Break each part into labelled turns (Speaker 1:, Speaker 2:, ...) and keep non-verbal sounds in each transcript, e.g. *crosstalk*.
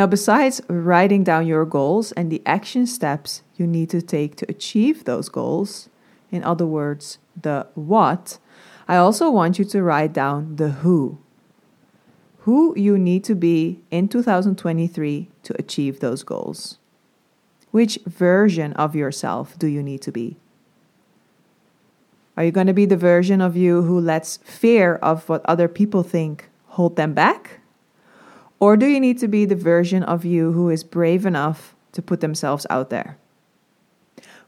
Speaker 1: Now, besides writing down your goals and the action steps you need to take to achieve those goals, in other words, the what, I also want you to write down the who. Who you need to be in 2023 to achieve those goals. Which version of yourself do you need to be? Are you going to be the version of you who lets fear of what other people think hold them back? Or do you need to be the version of you who is brave enough to put themselves out there?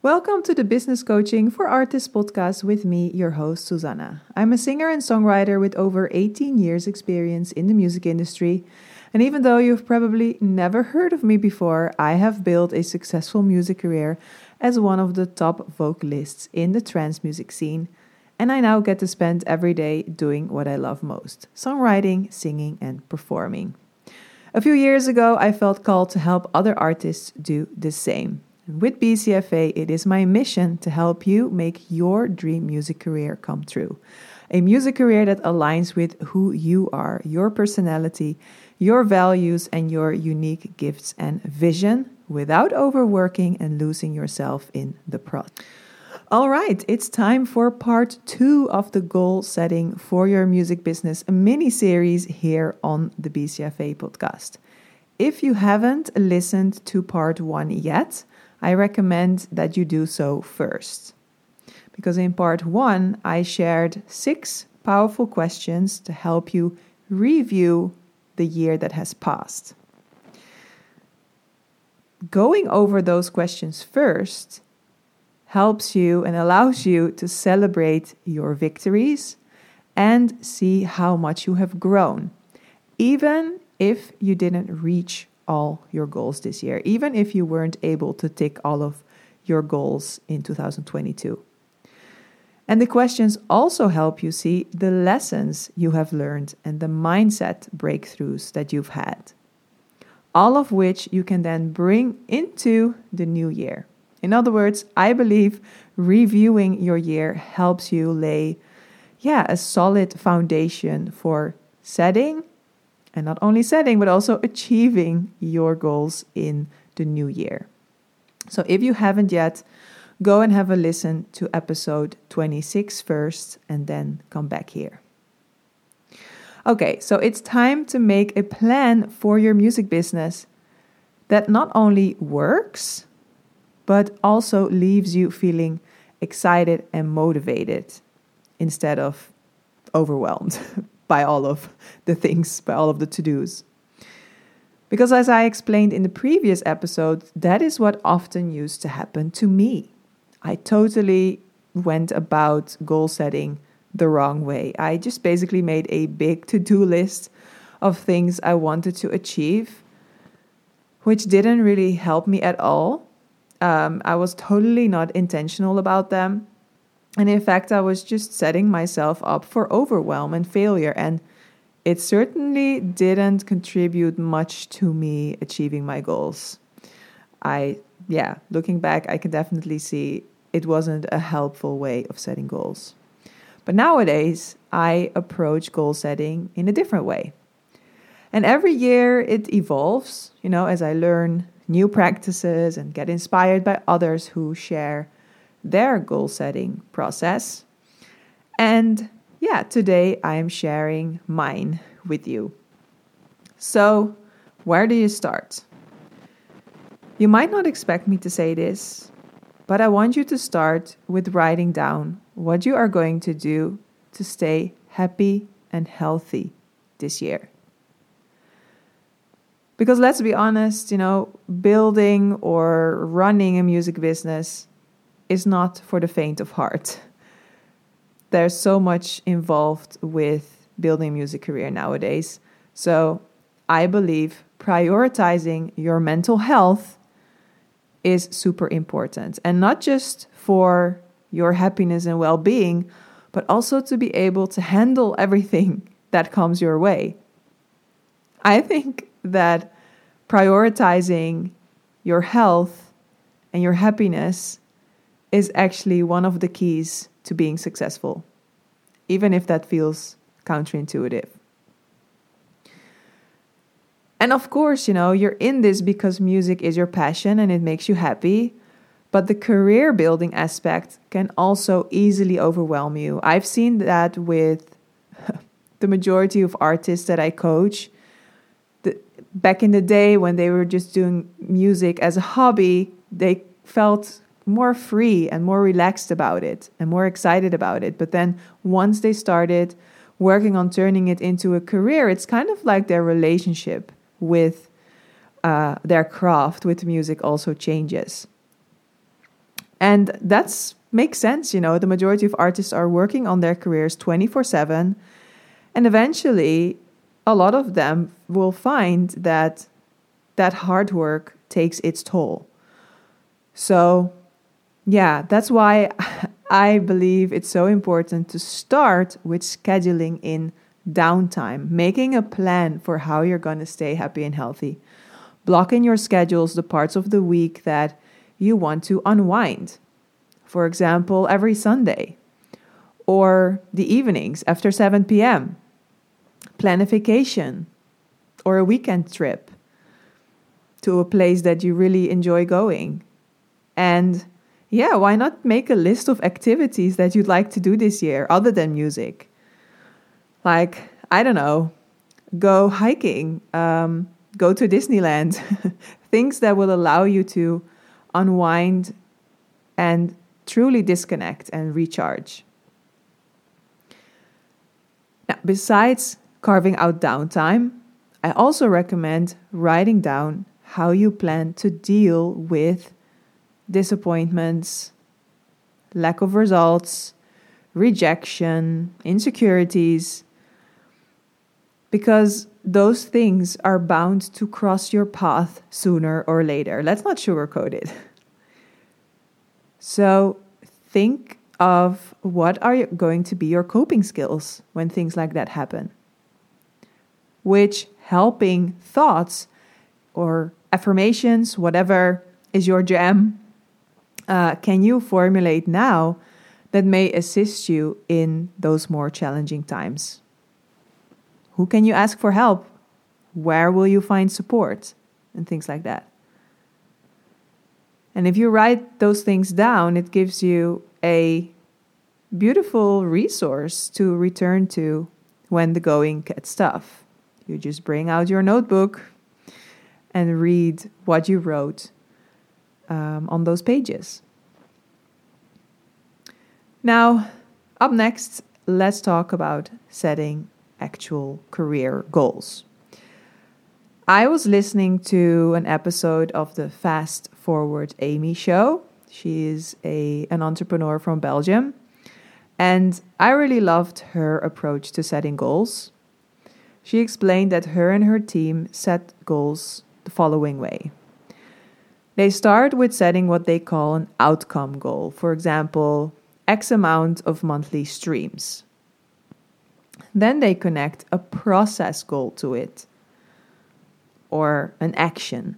Speaker 1: Welcome to the Business Coaching for Artists podcast with me, your host, Susanna. I'm a singer and songwriter with over 18 years' experience in the music industry. And even though you've probably never heard of me before, I have built a successful music career as one of the top vocalists in the trance music scene. And I now get to spend every day doing what I love most songwriting, singing, and performing. A few years ago, I felt called to help other artists do the same. With BCFA, it is my mission to help you make your dream music career come true. A music career that aligns with who you are, your personality, your values, and your unique gifts and vision without overworking and losing yourself in the process. All right, it's time for part two of the goal setting for your music business, mini series here on the BCFA podcast. If you haven't listened to part one yet, I recommend that you do so first. Because in part one, I shared six powerful questions to help you review the year that has passed. Going over those questions first helps you and allows you to celebrate your victories and see how much you have grown, even if you didn't reach all your goals this year, even if you weren't able to tick all of your goals in 2022. And the questions also help you see the lessons you have learned and the mindset breakthroughs that you've had. All of which you can then bring into the new year. In other words, I believe reviewing your year helps you lay yeah, a solid foundation for setting and not only setting, but also achieving your goals in the new year. So if you haven't yet, go and have a listen to episode 26 first and then come back here. Okay, so it's time to make a plan for your music business that not only works, but also leaves you feeling excited and motivated instead of overwhelmed *laughs* by all of the things, by all of the to dos. Because as I explained in the previous episode, that is what often used to happen to me. I totally went about goal setting the wrong way. I just basically made a big to do list of things I wanted to achieve, which didn't really help me at all. Um, I was totally not intentional about them. And in fact, I was just setting myself up for overwhelm and failure. And it certainly didn't contribute much to me achieving my goals. I, yeah, looking back, I can definitely see it wasn't a helpful way of setting goals. But nowadays, I approach goal setting in a different way. And every year it evolves, you know, as I learn new practices and get inspired by others who share their goal setting process. And yeah, today I am sharing mine with you. So, where do you start? You might not expect me to say this, but I want you to start with writing down what you are going to do to stay happy and healthy this year. Because let's be honest, you know, building or running a music business is not for the faint of heart. There's so much involved with building a music career nowadays. So I believe prioritizing your mental health is super important. And not just for your happiness and well being, but also to be able to handle everything *laughs* that comes your way. I think that prioritizing your health and your happiness is actually one of the keys to being successful, even if that feels counterintuitive. And of course, you know, you're in this because music is your passion and it makes you happy. But the career building aspect can also easily overwhelm you. I've seen that with *laughs* the majority of artists that I coach. Back in the day when they were just doing music as a hobby, they felt more free and more relaxed about it and more excited about it. But then once they started working on turning it into a career, it's kind of like their relationship with uh, their craft with music also changes. And that's makes sense, you know. The majority of artists are working on their careers 24 7. And eventually, a lot of them will find that that hard work takes its toll. So, yeah, that's why *laughs* I believe it's so important to start with scheduling in downtime, making a plan for how you're going to stay happy and healthy. Block in your schedules the parts of the week that you want to unwind. For example, every Sunday or the evenings after 7 p.m. Planification or a weekend trip to a place that you really enjoy going. And yeah, why not make a list of activities that you'd like to do this year other than music? Like, I don't know, go hiking, um, go to Disneyland, *laughs* things that will allow you to unwind and truly disconnect and recharge. Now, besides carving out downtime, I also recommend writing down how you plan to deal with disappointments, lack of results, rejection, insecurities, because those things are bound to cross your path sooner or later. Let's not sugarcoat it. So think of what are going to be your coping skills when things like that happen. Which helping thoughts or affirmations, whatever is your jam, uh, can you formulate now that may assist you in those more challenging times? Who can you ask for help? Where will you find support? And things like that. And if you write those things down, it gives you a beautiful resource to return to when the going gets tough. You just bring out your notebook and read what you wrote um, on those pages. Now, up next, let's talk about setting actual career goals. I was listening to an episode of the Fast Forward Amy show. She is a, an entrepreneur from Belgium. And I really loved her approach to setting goals. She explained that her and her team set goals the following way. They start with setting what they call an outcome goal. For example, X amount of monthly streams. Then they connect a process goal to it or an action,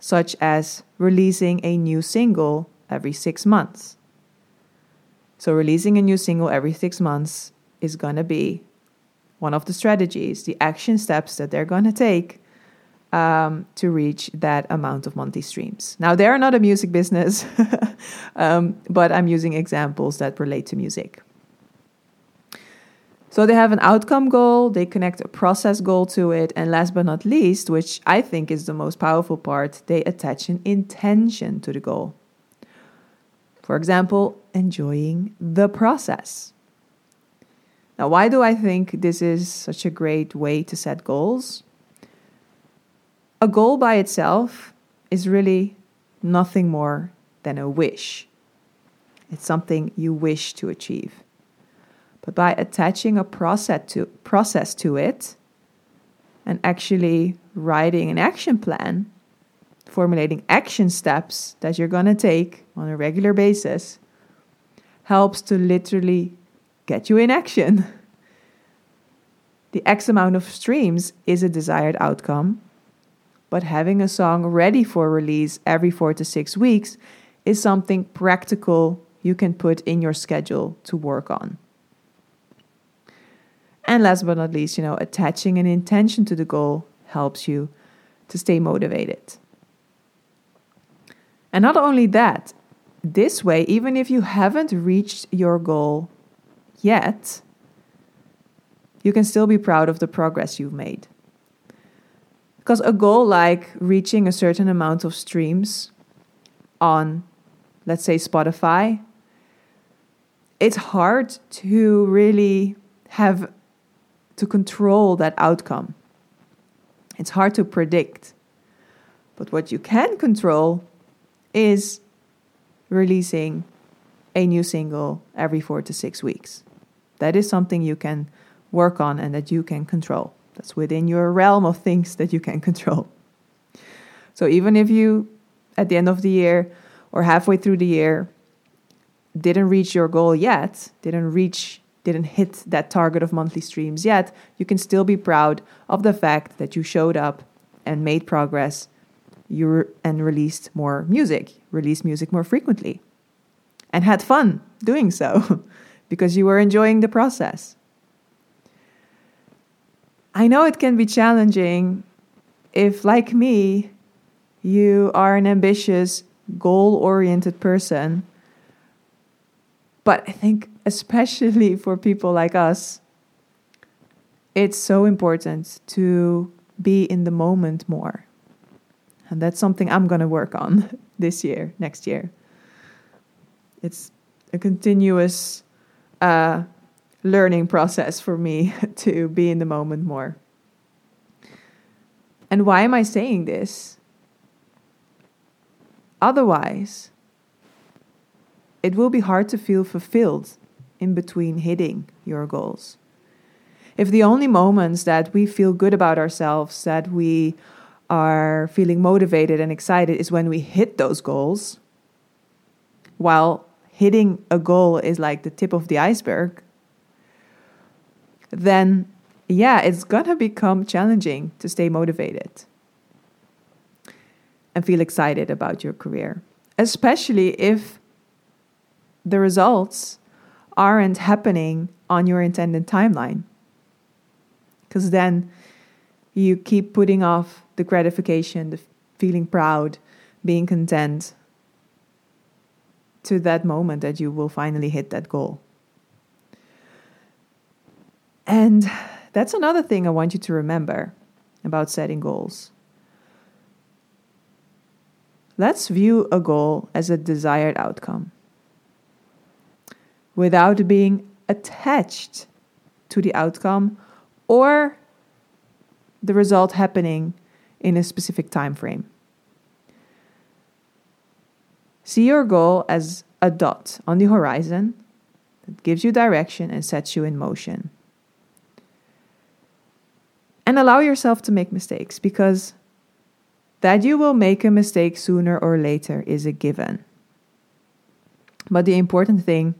Speaker 1: such as releasing a new single every six months. So, releasing a new single every six months is going to be one of the strategies, the action steps that they're going to take um, to reach that amount of monthly streams. Now, they're not a music business, *laughs* um, but I'm using examples that relate to music. So they have an outcome goal, they connect a process goal to it, and last but not least, which I think is the most powerful part, they attach an intention to the goal. For example, enjoying the process. Now, why do I think this is such a great way to set goals? A goal by itself is really nothing more than a wish. It's something you wish to achieve. But by attaching a process to, process to it and actually writing an action plan, formulating action steps that you're going to take on a regular basis, helps to literally get you in action. The X amount of streams is a desired outcome, but having a song ready for release every four to six weeks is something practical you can put in your schedule to work on. And last but not least, you know, attaching an intention to the goal helps you to stay motivated. And not only that, this way, even if you haven't reached your goal yet, you can still be proud of the progress you've made. Because a goal like reaching a certain amount of streams on, let's say, Spotify, it's hard to really have to control that outcome. It's hard to predict. But what you can control is releasing a new single every four to six weeks. That is something you can work on and that you can control. That's within your realm of things that you can *laughs* control. So even if you, at the end of the year or halfway through the year, didn't reach your goal yet, didn't reach, didn't hit that target of monthly streams yet, you can still be proud of the fact that you showed up and made progress you re- and released more music, released music more frequently, and had fun doing so *laughs* because you were enjoying the process. I know it can be challenging if, like me, you are an ambitious, goal oriented person. But I think, especially *laughs* for people like us, it's so important to be in the moment more. And that's something I'm going to work on *laughs* this year, next year. It's a continuous uh, learning process for me *laughs* to be in the moment more. And why am I saying this? Otherwise, it will be hard to feel fulfilled in between hitting your goals. If the only moments that we feel good about ourselves, that we are feeling motivated and excited, is when we hit those goals, while hitting a goal is like the tip of the iceberg, then yeah, it's gonna become challenging to stay motivated and feel excited about your career, especially if the results aren't happening on your intended timeline. Because then you keep putting off the gratification, the feeling proud, being content to that moment that you will finally hit that goal. And that's another thing I want you to remember about setting goals. Let's view a goal as a desired outcome without being attached to the outcome or the result happening in a specific time frame. See your goal as a dot on the horizon that gives you direction and sets you in motion and allow yourself to make mistakes because that you will make a mistake sooner or later is a given. But the important thing,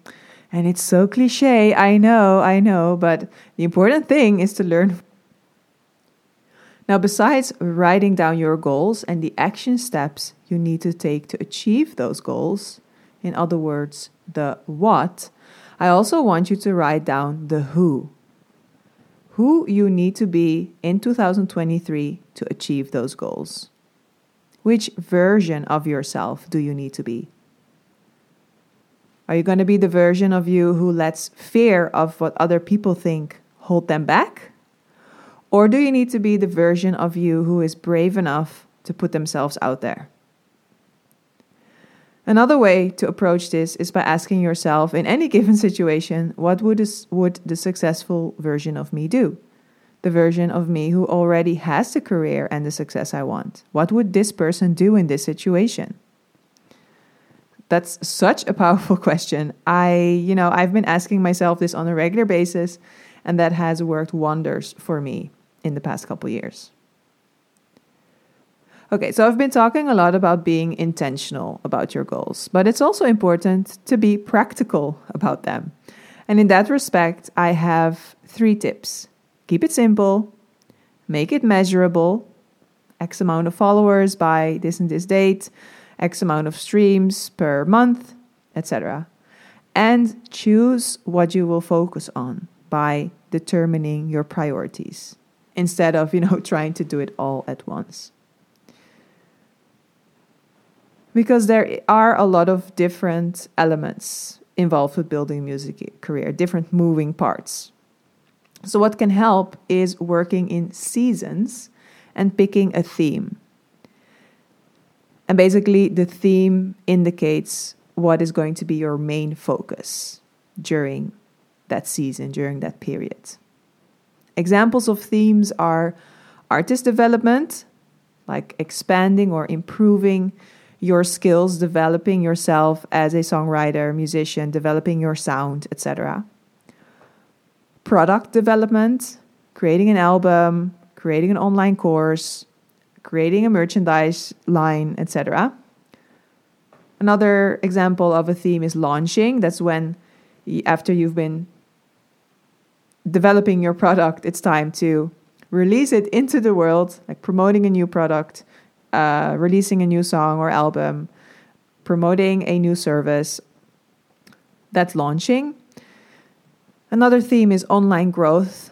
Speaker 1: and it's so cliche, I know, I know, but the important thing is to learn. Now, besides writing down your goals and the action steps you need to take to achieve those goals, in other words, the what, I also want you to write down the who who you need to be in 2023 to achieve those goals. Which version of yourself do you need to be? Are you going to be the version of you who lets fear of what other people think hold them back? Or do you need to be the version of you who is brave enough to put themselves out there? Another way to approach this is by asking yourself in any given situation, what would, this, would the successful version of me do? The version of me who already has the career and the success I want. What would this person do in this situation? That's such a powerful *laughs* question. I, you know, I've been asking myself this on a regular basis, and that has worked wonders for me in the past couple years. Okay, so I've been talking a lot about being intentional about your goals, but it's also important to be practical about them. And in that respect, I have three tips keep it simple, make it measurable, X amount of followers by this and this date, X amount of streams per month, etc. And choose what you will focus on by determining your priorities instead of, you know, *laughs* trying to do it all at once. because there are a lot of different elements involved with building a music career, different moving parts. So, what can help is working in seasons and picking a theme. And basically, the theme indicates what is going to be your main focus during that season, during that period. Examples of themes are artist development, like expanding or improving your skills, developing yourself as a songwriter, musician, developing your sound, etc. Product development, creating an album, creating an online course, creating a merchandise line, etc. Another example of a theme is launching. That's when, after you've been developing your product, it's time to release it into the world, like promoting a new product, uh, releasing a new song or album, promoting a new service. That's launching. Another theme is online growth,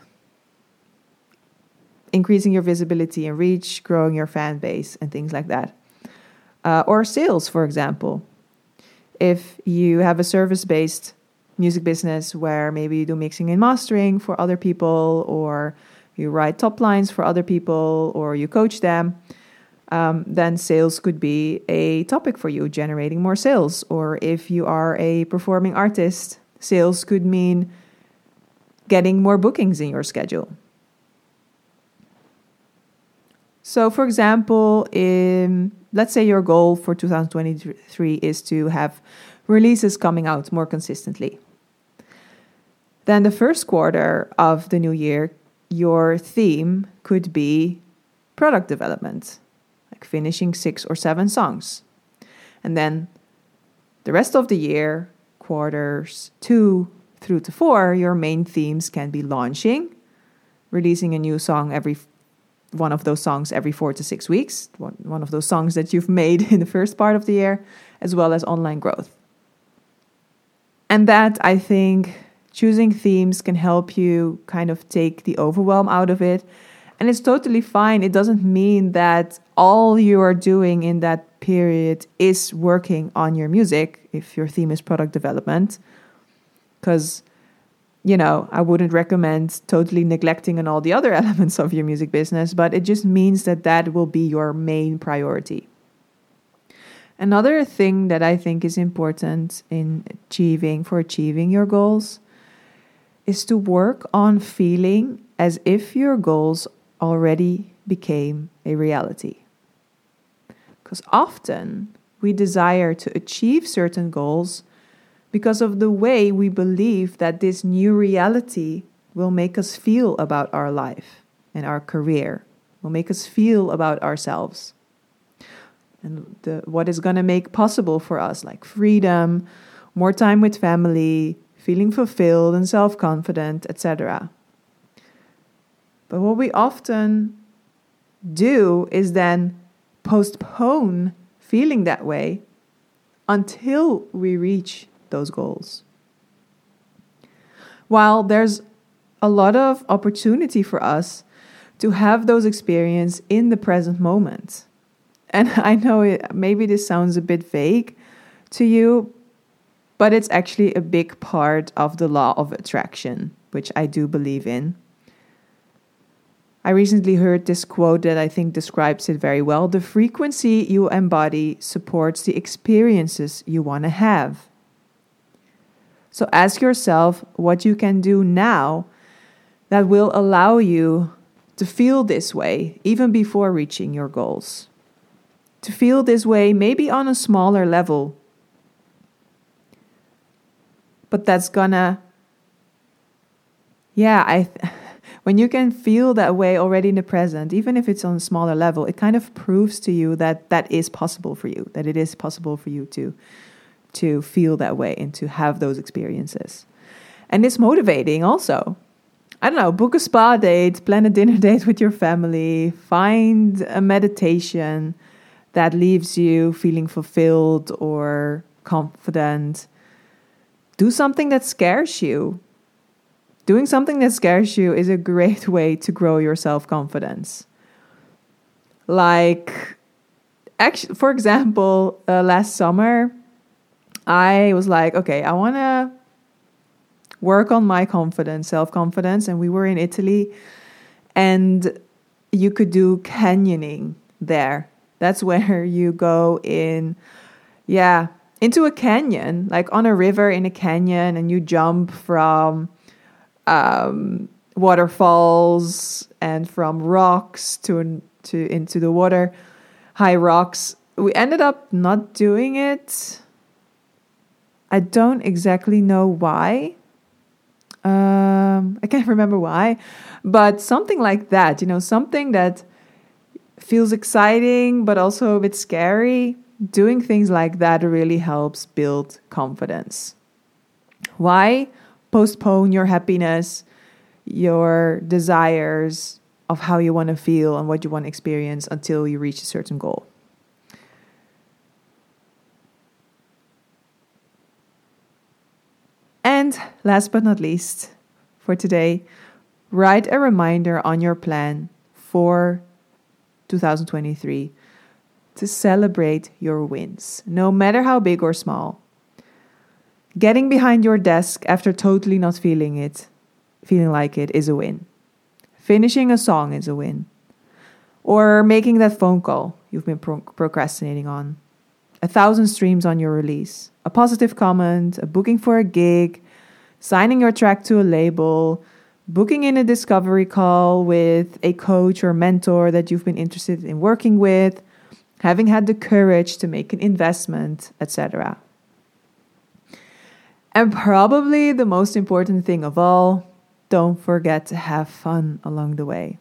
Speaker 1: increasing your visibility and reach, growing your fan base, and things like that. Uh, or sales, for example. If you have a service based music business where maybe you do mixing and mastering for other people, or you write top lines for other people, or you coach them, um, then sales could be a topic for you, generating more sales. Or if you are a performing artist, sales could mean getting more bookings in your schedule. So, for example, in, let's say your goal for 2023 is to have releases coming out more consistently. Then, the first quarter of the new year, your theme could be product development, like finishing six or seven songs. And then the rest of the year, quarters two through to four, your main themes can be launching, releasing a new song every one of those songs every four to six weeks, one, one of those songs that you've made *laughs* in the first part of the year, as well as online growth. And that I think choosing themes can help you kind of take the overwhelm out of it. And it's totally fine. It doesn't mean that all you are doing in that period is working on your music if your theme is product development. Because you know, I wouldn't recommend totally neglecting on all the other *laughs* elements of your music business, but it just means that that will be your main priority. Another thing that I think is important in achieving for achieving your goals is to work on feeling as if your goals already became a reality. Because often we desire to achieve certain goals because of the way we believe that this new reality will make us feel about our life and our career, will make us feel about ourselves. And the, what is going to make possible for us, like freedom, more time with family, feeling fulfilled and self confident, etc. But what we often do is then postpone feeling that way until we reach those goals. While there's a lot of opportunity for us to have those experiences in the present moment. And *laughs* I know it, maybe this sounds a bit vague to you, but it's actually a big part of the law of attraction, which I do believe in. I recently heard this quote that I think describes it very well. The frequency you embody supports the experiences you want to have. So ask yourself what you can do now that will allow you to feel this way even before reaching your goals. To feel this way, maybe on a smaller level. But that's gonna, yeah, I. *laughs* when you can feel that way already in the present, even if it's on a smaller level, it kind of proves to you that that is possible for you, that it is possible for you to to feel that way and to have those experiences. And it's motivating also. I don't know, book a spa date, plan a dinner *laughs* date with your family, find a meditation that leaves you feeling fulfilled or confident. Do something that scares you. Doing something that scares you is a great way to grow your self confidence. Like actually, for example, uh, last summer, I was like, okay, I want to work on my confidence, self confidence. And we were in Italy, and you could do canyoning there. That's *laughs* where you go in, yeah, into a canyon, like on a river in a canyon, and you jump from um, waterfalls and from rocks to to into the water, high rocks. We ended up not doing it. I don't exactly know why. Um, I can't *laughs* remember why, but something like that, you know, something that feels exciting but also a bit scary. Doing things like that really helps build confidence. Why postpone your happiness, your desires of how you want to feel and what you want to experience until you reach a certain goal? And last but not least, for today, write a reminder on your plan for 2023 to celebrate your wins, no matter how big or small. Getting behind your desk after totally not feeling it, feeling like it, is a win. Finishing a song is a win. Or making that phone call you've been pro- procrastinating on a thousand streams on your release, a positive comment, a booking for a gig, signing your track to a label, booking in a discovery call with a coach or mentor that you've been interested in working with, having had the courage to make an investment, etc. And probably the most important thing of all, don't forget to have fun along the way.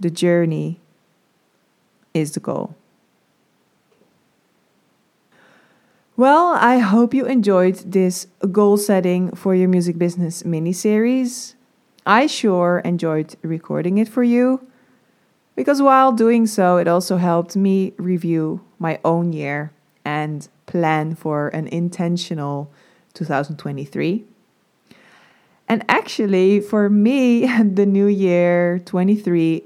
Speaker 1: The journey is the goal. Well, I hope you enjoyed this goal setting for your music business mini series. I sure enjoyed recording it for you because while doing so, it also helped me review my own year and plan for an intentional 2023. And actually, for me, *laughs* the new year 23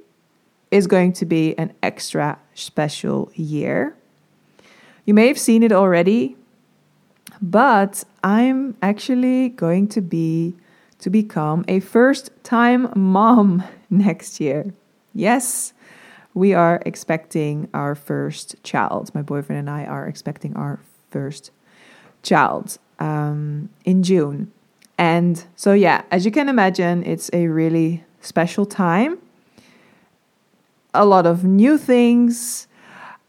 Speaker 1: is going to be an extra special year. You may have seen it already but I'm actually going to be to become a first time mom *laughs* next year. Yes, we are expecting our first child. My boyfriend and I are expecting our first child um, in June. And so, yeah, as you can imagine, it's a really special time. A lot of new things,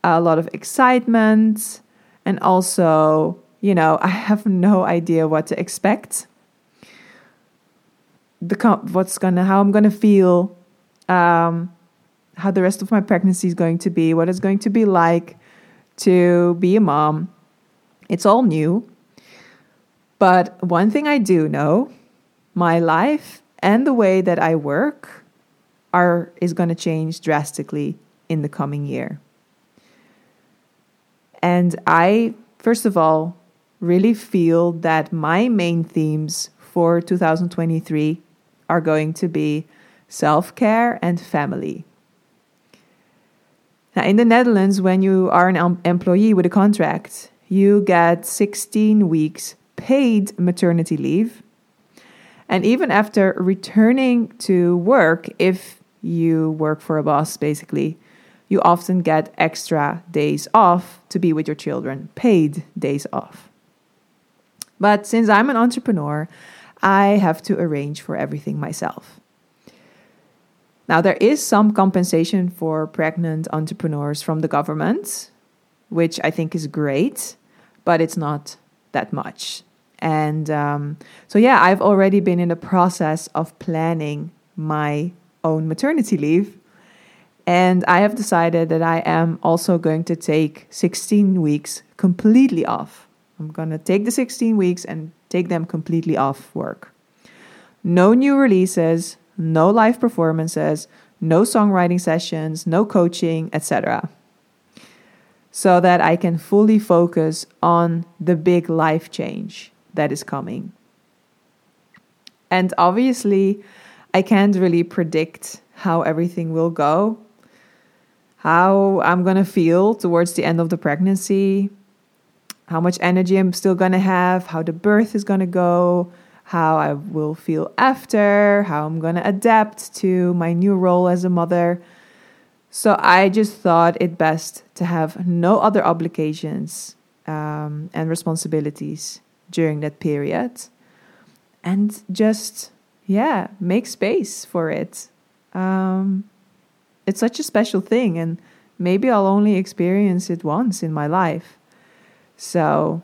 Speaker 1: a lot of excitement, and also you know, I have no idea what to expect. The what's gonna how I'm gonna feel, um, how the rest of my pregnancy is going to be, what it's going to be like to be a mom. It's all new. But one thing I do know, my life and the way that I work are is going to change drastically in the coming year. And I first of all really feel that my main themes for 2023 are going to be self care and family. Now, in the Netherlands, when you are an employee with a contract, you get 16 weeks paid maternity leave. And even after returning to work, if you work for a boss, basically, you often get extra days off to be with your children, paid days off. But since I'm an entrepreneur, I have to arrange for everything myself. Now, there is some compensation for pregnant entrepreneurs from the government, which I think is great, but it's not that much. And um, so, yeah, I've already been in the process of planning my own maternity leave. And I have decided that I am also going to take 16 weeks completely off. I'm going to take the 16 weeks and take them completely off work. No new releases, no live performances, no songwriting sessions, no coaching, etc. So that I can fully focus on the big life change that is coming. And obviously, I can't really predict how everything will go, how I'm going to feel towards the end of the pregnancy, how much energy I'm still going to have, how the birth is going to go, how I will feel after, how I'm going to adapt to my new role as a mother. So I just thought it best to have no other obligations um, and responsibilities during that period and just, yeah, make space for it. Um, it's such a special thing, and maybe I'll only experience it once in my life. So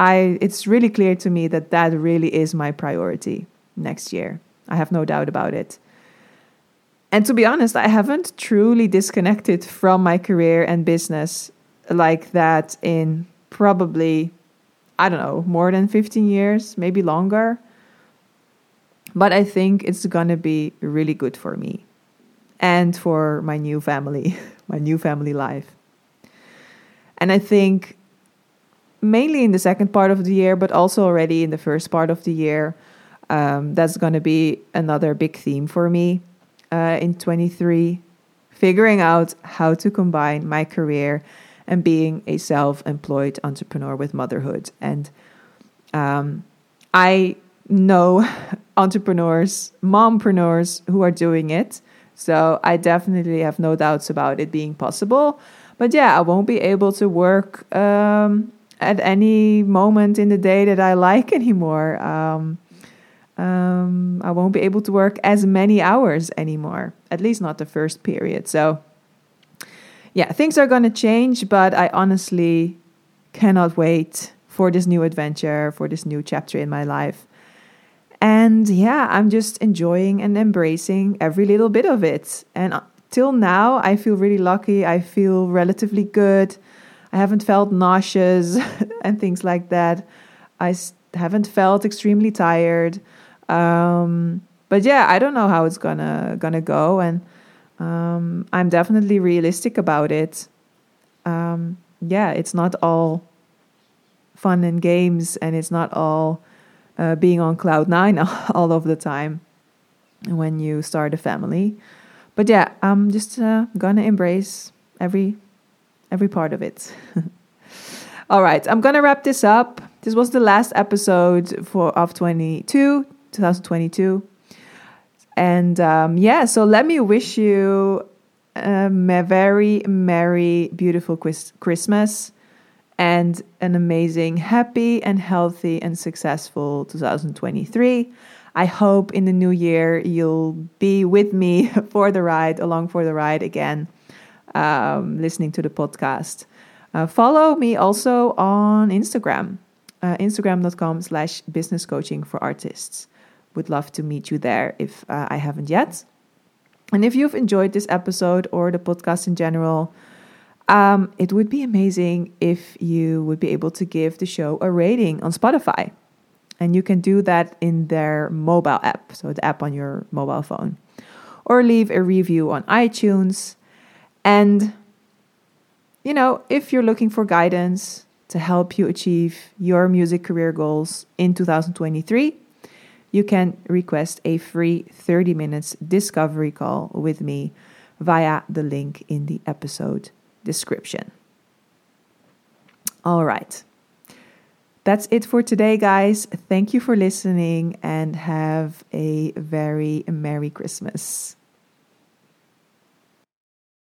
Speaker 1: I it's really clear to me that that really is my priority next year. I have no doubt about it. And to be honest, I haven't truly disconnected from my career and business like that in probably, I don't know, more than 15 years, maybe longer. But I think it's going to be really good for me and for my new family, *laughs* my new family life. And I think mainly in the second part of the year, but also already in the first part of the year, um, that's going to be another big theme for me uh, in 23, figuring out how to combine my career and being a self employed entrepreneur with motherhood. And um, I know *laughs* entrepreneurs, mompreneurs who are doing it. So I definitely have no doubts about it being possible. But yeah, I won't be able to work um, at any moment in the day that I like anymore. Um, um, I won't be able to work as many hours anymore, at least not the first period. So, yeah, things are going to change, but I honestly cannot wait for this new adventure, for this new chapter in my life. And yeah, I'm just enjoying and embracing every little bit of it. And till now, I feel really lucky. I feel relatively good. I haven't felt nauseous *laughs* and things like that. I haven't felt extremely tired. Um, but yeah, I don't know how it's gonna gonna go, and um, I'm definitely realistic about it. Um, yeah, it's not all fun and games, and it's not all uh, being on cloud nine *laughs* all of the time when you start a family. But yeah, I'm just uh, gonna embrace every every part of it. *laughs* all right, I'm gonna wrap this up. This was the last episode for of 22 2022. And um, yeah, so let me wish you a very merry, beautiful Christmas and an amazing, happy, and healthy and successful 2023. I hope in the new year you'll be with me *laughs* for the ride, along for the ride again, um, listening to the podcast. Uh, follow me also on Instagram, uh, instagram.com slash business coaching for artists would love to meet you there if uh, I haven't yet. And if you've enjoyed this episode or the podcast in general, um, it would be amazing if you would be able to give the show a rating on Spotify. And you can do that in their mobile app, so the app on your mobile phone, or leave a review on iTunes. And, you know, if you're looking for guidance to help you achieve your music career goals in 2023, you can request a free 30 minutes discovery call with me via the link in the episode description. All right. That's it for today, guys. Thank you for listening and have a very Merry Christmas.